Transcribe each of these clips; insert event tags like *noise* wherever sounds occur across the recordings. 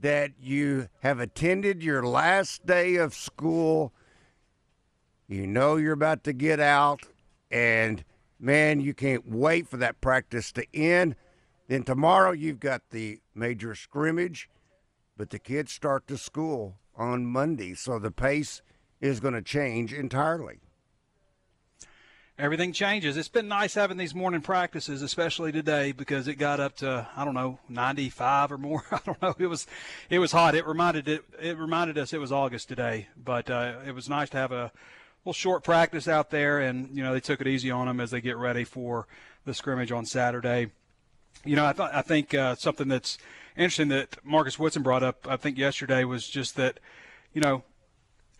that you have attended your last day of school. You know you're about to get out, and man, you can't wait for that practice to end. Then tomorrow you've got the major scrimmage, but the kids start to school on Monday, so the pace is going to change entirely everything changes. It's been nice having these morning practices, especially today, because it got up to I don't know 95 or more. *laughs* I don't know. It was it was hot. It reminded it it reminded us it was August today, but uh, it was nice to have a little short practice out there, and you know they took it easy on them as they get ready for the scrimmage on Saturday. You know, I thought I think uh, something that's interesting that Marcus Woodson brought up, I think yesterday, was just that you know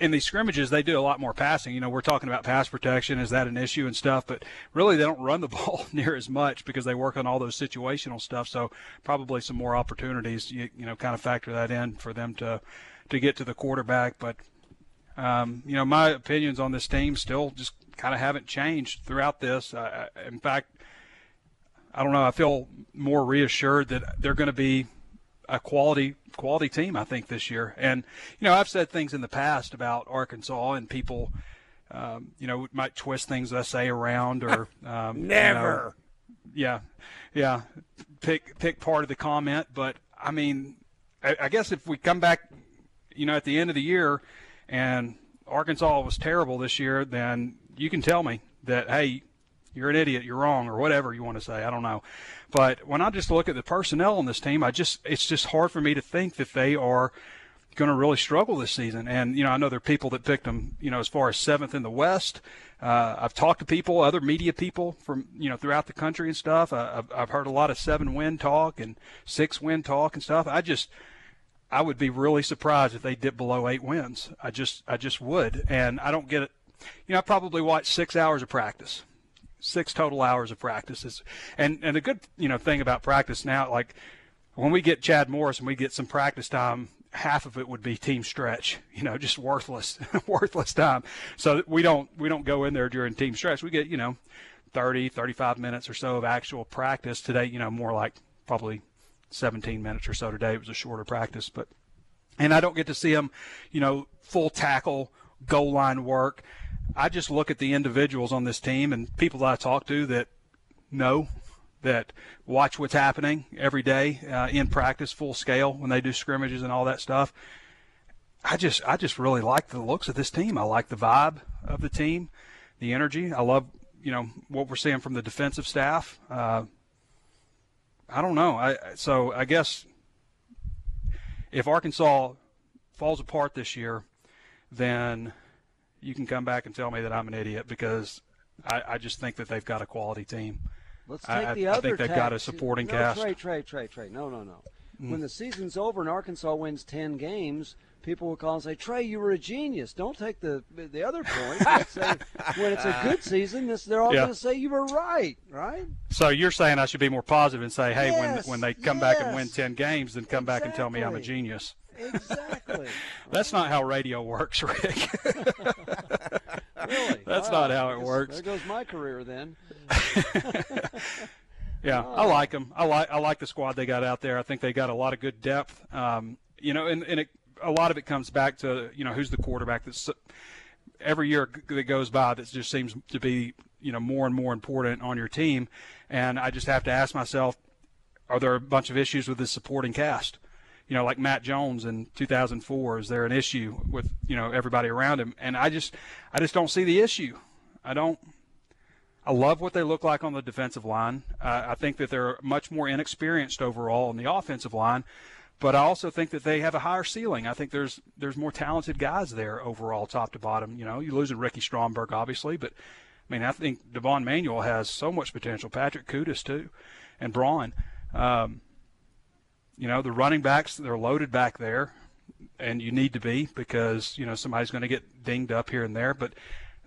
in these scrimmages, they do a lot more passing. You know, we're talking about pass protection. Is that an issue and stuff? But really, they don't run the *laughs* ball near as much because they work on all those situational stuff. So probably some more opportunities. You, you know, kind of factor that in for them to to get to the quarterback. But um, you know, my opinions on this team still just kind of haven't changed throughout this. Uh, in fact, I don't know. I feel more reassured that they're going to be a quality quality team, I think, this year. And you know, I've said things in the past about Arkansas, and people, um, you know, might twist things I say around or *laughs* um, never. You know, yeah, yeah, pick pick part of the comment, but I mean, I, I guess if we come back, you know, at the end of the year, and Arkansas was terrible this year, then you can tell me that hey, you're an idiot, you're wrong, or whatever you want to say. I don't know. But when I just look at the personnel on this team, I just it's just hard for me to think that they are going to really struggle this season. And you know, I know there are people that picked them, you know, as far as seventh in the West. Uh, I've talked to people, other media people from you know throughout the country and stuff. I, I've, I've heard a lot of seven win talk and six win talk and stuff. I just I would be really surprised if they dip below eight wins. I just I just would, and I don't get it. You know, I probably watched six hours of practice six total hours of practices. And and a good you know thing about practice now, like when we get Chad Morris and we get some practice time, half of it would be team stretch. *laughs* You know, just worthless, *laughs* worthless time. So we don't we don't go in there during team stretch. We get you know 30, 35 minutes or so of actual practice today. You know, more like probably 17 minutes or so today. It was a shorter practice, but and I don't get to see them, you know, full tackle goal line work. I just look at the individuals on this team and people that I talk to that know that watch what's happening every day uh, in practice, full scale when they do scrimmages and all that stuff. I just I just really like the looks of this team. I like the vibe of the team, the energy. I love you know what we're seeing from the defensive staff. Uh, I don't know. I so I guess if Arkansas falls apart this year, then you can come back and tell me that I'm an idiot because I, I just think that they've got a quality team. Let's take I, the I other. I think they've tax. got a supporting no, cast. Trey, Trey, Trey, Trey. No, no, no. Mm. When the season's over and Arkansas wins ten games, people will call and say, "Trey, you were a genius." Don't take the the other point. say, when it's a good season, this, they're all yeah. going to say you were right, right? So you're saying I should be more positive and say, "Hey, yes, when when they come yes. back and win ten games, then come exactly. back and tell me I'm a genius." Exactly. *laughs* That's not how radio works, Rick. *laughs* really? That's wow. not how it works. There goes my career then. *laughs* yeah, I like them. I like I like the squad they got out there. I think they got a lot of good depth. Um, you know, and, and it, a lot of it comes back to you know who's the quarterback. That's every year that goes by that just seems to be you know more and more important on your team. And I just have to ask myself, are there a bunch of issues with the supporting cast? You know, like Matt Jones in 2004, is there an issue with you know everybody around him? And I just, I just don't see the issue. I don't. I love what they look like on the defensive line. Uh, I think that they're much more inexperienced overall on the offensive line, but I also think that they have a higher ceiling. I think there's there's more talented guys there overall, top to bottom. You know, you're losing Ricky Stromberg obviously, but I mean I think Devon Manuel has so much potential. Patrick Kutas too, and Braun. Um, you know, the running backs they're loaded back there, and you need to be because you know somebody's going to get dinged up here and there, but.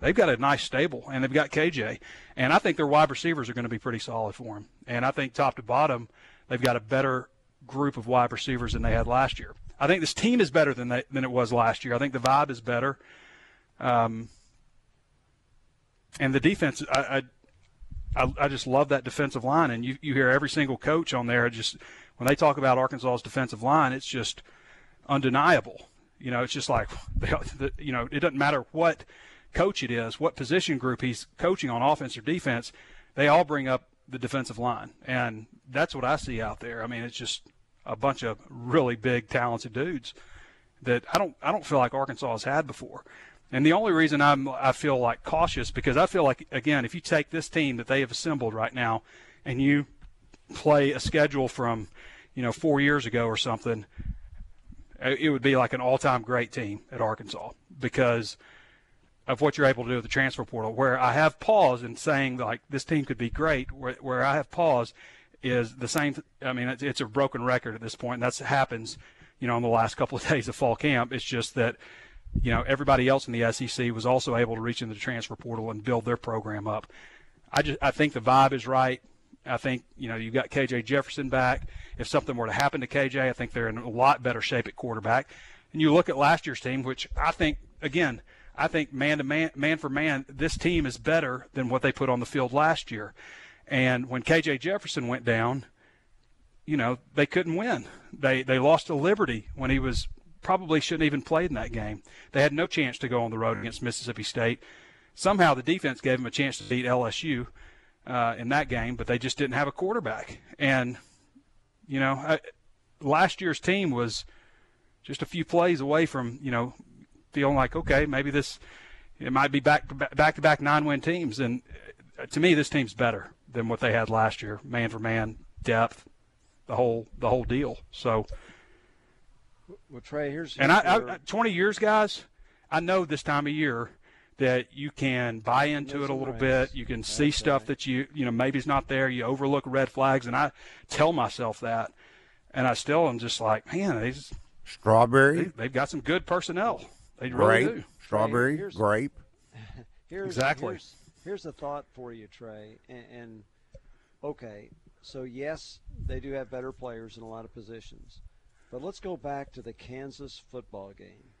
They've got a nice stable, and they've got KJ, and I think their wide receivers are going to be pretty solid for them. And I think top to bottom, they've got a better group of wide receivers than they had last year. I think this team is better than they, than it was last year. I think the vibe is better. Um, and the defense, I, I, I just love that defensive line. And you, you hear every single coach on there just when they talk about Arkansas's defensive line, it's just undeniable. You know, it's just like, *laughs* you know, it doesn't matter what coach it is, what position group he's coaching on offense or defense, they all bring up the defensive line. And that's what I see out there. I mean, it's just a bunch of really big, talented dudes that I don't I don't feel like Arkansas has had before. And the only reason I'm I feel like cautious because I feel like again, if you take this team that they have assembled right now and you play a schedule from, you know, 4 years ago or something, uh, it would be like an all-time great team at Arkansas because of what you're able to do with the transfer portal. Where I have pause in saying like this team could be great, where, where I have pause is the same. I mean, it's, it's a broken record at this point. And that's happens, you know, in the last couple of *laughs* days of fall camp. It's just that, you know, everybody else in the SEC was also able to reach into the transfer portal and build their program up. I just I think the vibe is right. I think you know you've got KJ Jefferson back. If something were to happen to KJ, I think they're in a lot better shape at quarterback. And you look at last year's team, which I think again, I think man to man, man for man, this team is better than what they put on the field last year. And when KJ Jefferson went down, you know, they couldn't win. They they lost to Liberty when he was probably shouldn't even played in that game. They had no chance to go on the road against Mississippi State. Somehow the defense gave them a chance to beat LSU uh, in that game, but they just didn't have a quarterback. And you know, I, last year's team was just a few plays away from you know feeling like okay, maybe this it might be back to back to back nine win teams. And uh, to me, this team's better than what they had last year, man for man, depth, the whole the whole deal. So, well, Trey, here's, and I, I, 20 years, guys. I know this time of year that you can buy into it a little bit. You can see stuff that you you know maybe is not there. You overlook red flags, and I tell myself that, and I still am just like, man, these strawberry. They, have got some good personnel. They grape, really do. Strawberry, here's, grape. *laughs* Here's, exactly. Here's, here's a thought for you, Trey. And, and okay, so yes, they do have better players in a lot of positions, but let's go back to the Kansas football game.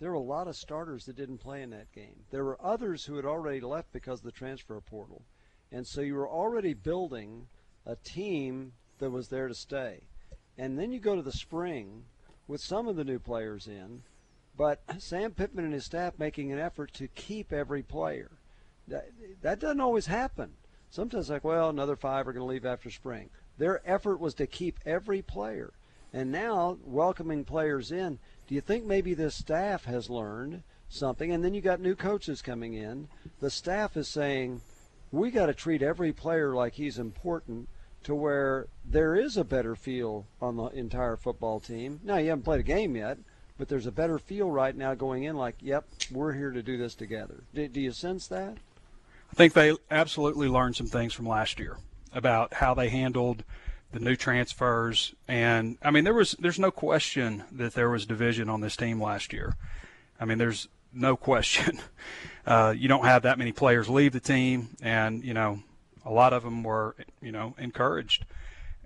There were a lot of starters that didn't play in that game. There were others who had already left because of the transfer portal. And so you were already building a team that was there to stay. And then you go to the spring with some of the new players in, but Sam Pittman and his staff making an effort to keep every player. That, that doesn't always happen. Sometimes, like, well, another five are going to leave after spring. Their effort was to keep every player. And now, welcoming players in, do you think maybe this staff has learned something? And then you got new coaches coming in. The staff is saying, we got to treat every player like he's important to where there is a better feel on the entire football team. Now, you haven't played a game yet, but there's a better feel right now going in like, yep, we're here to do this together. Do, do you sense that? I think they absolutely learned some things from last year about how they handled the new transfers and I mean there was there's no question that there was division on this team last year. I mean there's no question. *laughs* Uh, you don't have that many players leave the team, and you know a lot of them were you know encouraged.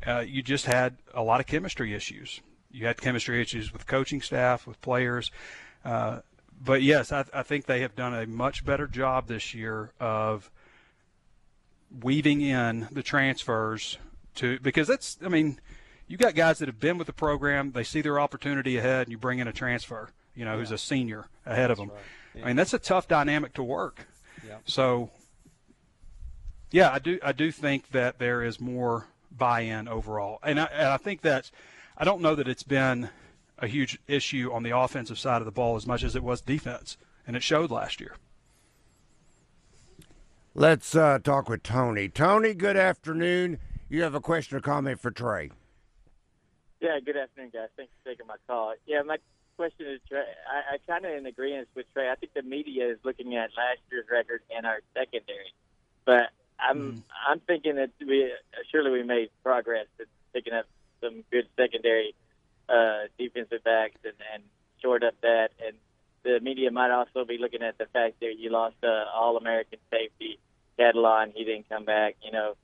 Uh, you just had a lot of chemistry issues. You had chemistry issues with coaching staff, with players. Uh, but yes, I, I think they have done a much better job this year of weaving in the transfers to because that's I mean, you got guys that have been with the program, they see their opportunity ahead, and you bring in a transfer, you know, yeah. who's a senior ahead of them. Right. Yeah. I mean, that's a tough dynamic to work. Yeah. So, yeah, I do I do think that there is more buy-in overall, and I, and I think that's I don't know that it's been a huge issue on the offensive side of the ball as much as it was defense, and it showed last year. Let's uh, talk with Tony. Tony, good afternoon. You have a question or comment for Trey? Yeah, good afternoon, guys. Thanks for taking my call. Yeah, my question is, Trey, I, I kind of in agreement with Trey. I think the media is looking at last year's record and our secondary, but I'm mm. I'm thinking that we surely we made progress in picking up some good secondary uh, defensive backs and, and short up that. And the media might also be looking at the fact that you lost uh, All-American safety Catalon. He didn't come back. You know,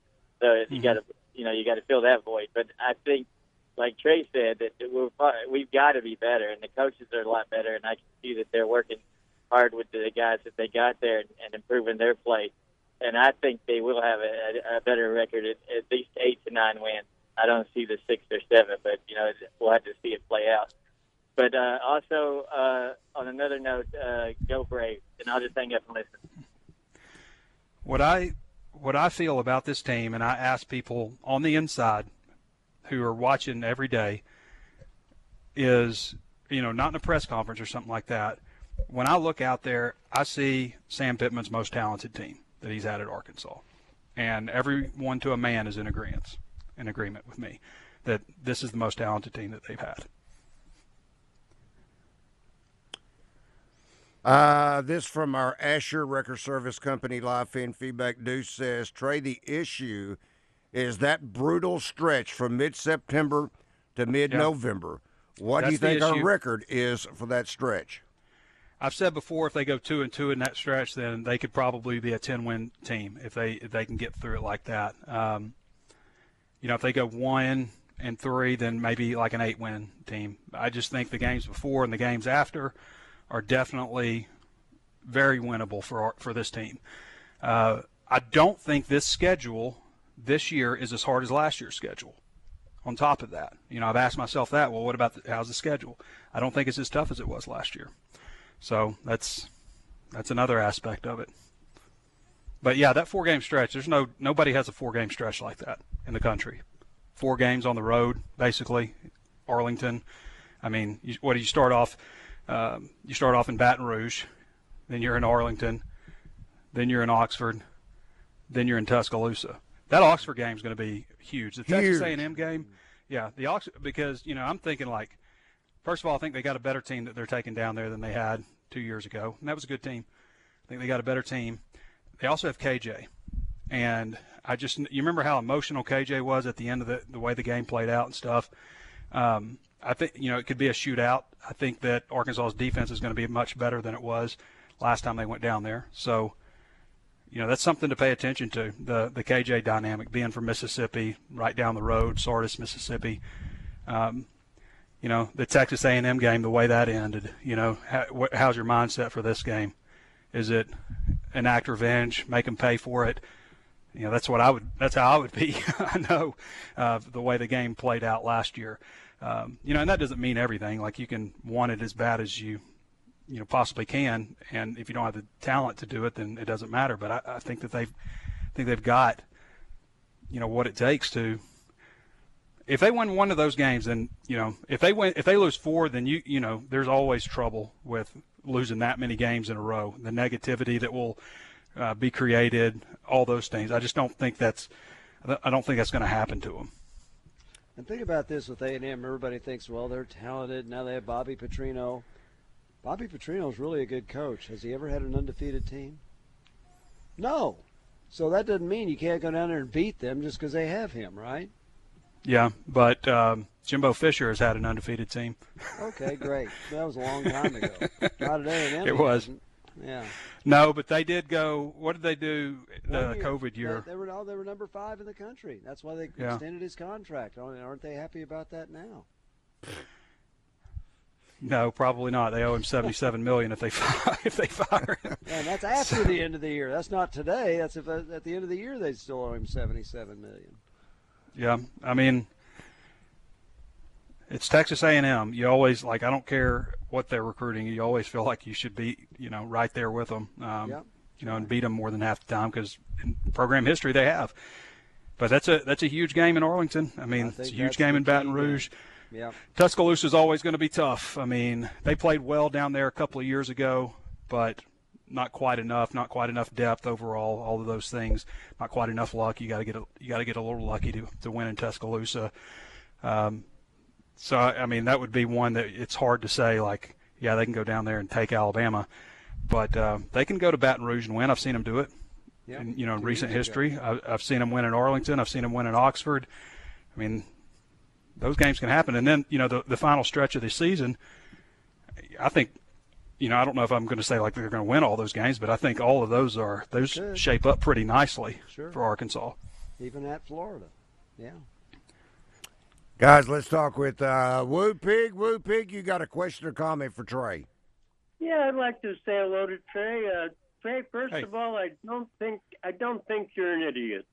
so mm-hmm. you got to you know you got to fill that void. But I think, like Trey said, that we're we've got to be better, and the coaches are a lot better, and I can see that they're working hard with the guys that they got there and, and improving their play. And I think they will have a, a better record at, at least eight to nine wins. I don't see the six or seven, but you know we'll have to see it play out. But uh, also uh, on another note, uh, go Braves, and I'll just hang up and listen. What I what I feel about this team, and I ask people on the inside who are watching every day, is you know not in a press conference or something like that when I look out there, I see Sam Pittman's most talented team that he's had at Arkansas, and everyone to a man is in agreement, in agreement with me, that this is the most talented team that they've had. Uh, this from our Asher Wrecker Service Company live fan feedback. Deuce says Trey, the issue is that brutal stretch from mid September to mid November. Yeah. What That's do you think our record is for that stretch? I've said before, if they go two and two in that stretch, then they could probably be a ten win team if they if they can get through it like that. Um, you know, if they go one and three, then maybe like an eight win team. I just think the games before and the games after are definitely very winnable for our, for this team. Uh, I don't think this schedule this year is as hard as last year's schedule. On top of that, you know, I've asked myself that. Well, what about the, how's the schedule? I don't think it's as tough as it was last year. So that's that's another aspect of it. But yeah, that four game stretch, there's no nobody has a four game stretch like that in the country. Four games on the road, basically. Arlington. I mean, you, what do you start off? Um, you start off in Baton Rouge, then you're in Arlington, then you're in Oxford, then you're in Tuscaloosa. That Oxford game is going to be huge. The huge. Texas A&M game, yeah, the Oxford because you know I'm thinking like First of all, I think they got a better team that they're taking down there than they had two years ago, and that was a good team. I think they got a better team. They also have KJ, and I just you remember how emotional KJ was at the end of the the way the game played out and stuff. Um, I think you know it could be a shootout. I think that Arkansas's defense is going to be much better than it was last time they went down there. So, you know that's something to pay attention to the the KJ dynamic being from Mississippi, right down the road, Sardis, Mississippi. Um, you know the Texas A&M game, the way that ended. You know, how, wh- how's your mindset for this game? Is it an act of revenge, make them pay for it? You know, that's what I would. That's how I would be. *laughs* I know uh, the way the game played out last year. Um, you know, and that doesn't mean everything. Like you can want it as bad as you, you know, possibly can, and if you don't have the talent to do it, then it doesn't matter. But I, I think that they've, I think they've got, you know, what it takes to if they win one of those games, then you know if they win if they lose four, then you you know there's always trouble with losing that many games in a row. The negativity that will uh, be created, all those things. I just don't think that's I don't think that's going to happen to them. And think about this with A and M. Everybody thinks, well, they're talented. Now they have Bobby Petrino. Bobby Petrino is really a good coach. Has he ever had an undefeated team? No. So that doesn't mean you can't go down there and beat them just because they have him, right? Yeah, but um, Jimbo Fisher has had an undefeated team. Okay, great. That was a long time ago. *laughs* Not at A&M. It was. Yeah. No, but they did go. What did they do the COVID year? They, they, were oh, they were number five in the country. That's why they yeah. extended his contract. Aren't they happy about that now? No, probably not. They owe him seventy-seven million if they *laughs* if they fire him. And that's after so. the end of the year. That's not today. That's if uh, at the end of the year they still owe him seventy-seven million. Yeah, I mean, it's Texas A&M. You always like. I don't care what they're recruiting. You always feel like you should be, you know, right there with them. Um, yep. You know, and beat them more than half the time because in program history they have. But that's a that's a huge game in Arlington. I mean, I it's a huge game in Baton Rouge. Yeah. Tuscaloosa is always going to be tough. I mean, they played well down there a couple of years ago, but not quite enough, not quite enough depth overall, all of those things, not quite enough luck. You got to get a, you got to get a little lucky to, to win in Tuscaloosa. Um, so I mean that would be one that it's hard to say like yeah they can go down there and take Alabama, but uh, they can go to Baton Rouge and win. I've seen them do it. Yeah, in, you know, in recent history, I, I've seen them win in Arlington. I've seen them win in Oxford. I mean, those games can happen. And then you know the the final stretch of the season, I think. You know, I don't know if I'm going to say like they're going to win all those games, but I think all of those are those shape up pretty nicely Sure. for Arkansas. Even at Florida. Yeah. Guys, let's talk with uh, Woo Pig. Woo Pig, you got a question or comment for Trey? Yeah, I'd like to say hello to Trey. Uh, Trey, first Hey. of all, I don't think I don't think you're an idiot.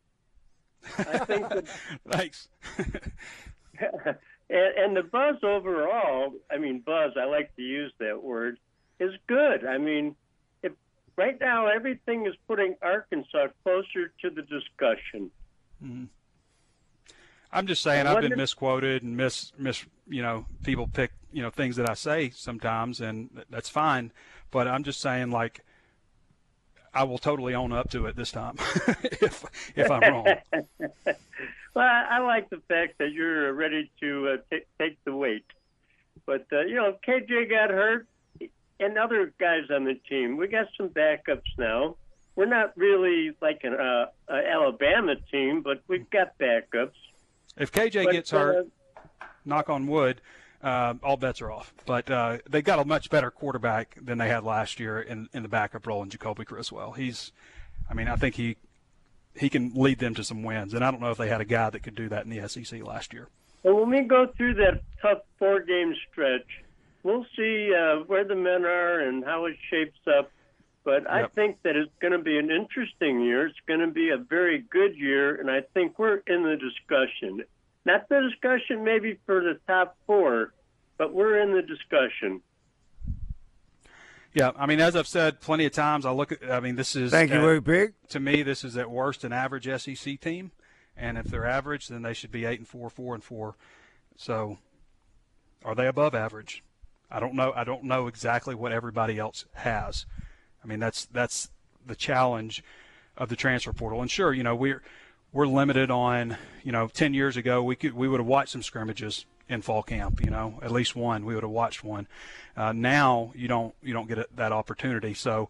I think that, *laughs* Thanks. *laughs* and, and the buzz overall, I mean buzz, I like to use that word, is good. I mean, if, right now everything is putting Arkansas closer to the discussion. I'm just saying I've been misquoted and mis mis you know people pick you know things that I say sometimes and that's fine, but I'm just saying like I will totally own up to it this time *laughs* if if I'm wrong. *laughs* Well, I, like the fact that you're ready to uh, t- take the weight. But, uh, you know, KJ got hurt and other guys on the team. We got some backups now. We're not really like an uh, uh, Alabama team, but we've got backups. If KJ But, gets hurt, uh, knock on wood, uh, all bets are off. But uh, they got a much better quarterback than they had last year in, in the backup role in Jacoby Criswell. He's, I mean, I think he he can lead them to some wins, and I don't know if they had a guy that could do that in the SEC last year. Well, when we go through that tough four game stretch, we'll see uh, where the men are and how it shapes up. But I think that it's going to be an interesting year. It's going to be a very good year, and I think we're in the discussion. Not the discussion maybe for the top four, but we're in the discussion. Yeah, I mean, as I've said plenty of times, I look at. I mean, this is Thank you, Woo Pig. to me, this is at worst an average SEC team, and if they're average, then they should be eight and four, four and four. So, are they above average? I don't know. I don't know exactly what everybody else has. I mean, that's that's the challenge of the transfer portal. And sure, you know we're we're limited on. You know, ten years ago we could we would have watched some scrimmages in fall camp. You know, at least one we would have watched one. Uh, now you don't you don't get it, that opportunity. So,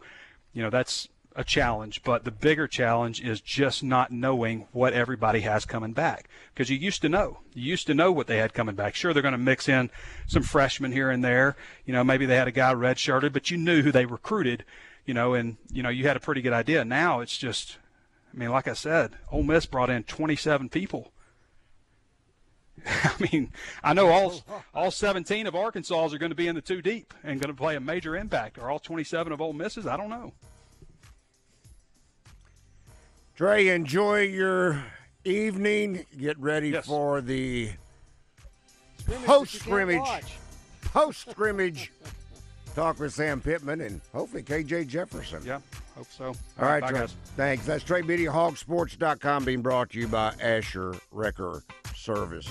you know that's a challenge. But the bigger challenge is just not knowing what everybody has coming back because you used to know. You used to know what they had coming back. Sure, they're going to mix in some freshmen here and there. You know, maybe they had a guy redshirted, but you knew who they recruited. You know, and you know you had a pretty good idea. Now it's just, I mean, like I said, Ole Miss brought in 27 people. *laughs* I mean, I know all all 17 of Arkansas are going to be in the two deep and going to play a major impact. Are all 27 of Ole Misses? I don't know. Trey, enjoy your evening. Get ready Yes. for the Post that you can't scrimmage. post scrimmage *laughs* talk with Sam Pittman and hopefully KJ Jefferson. Yeah, hope so. All right, bye, Trey. guys. Thanks. That's Trey Biddy, hogsports.com, being brought to you by Asher Wrecker Service.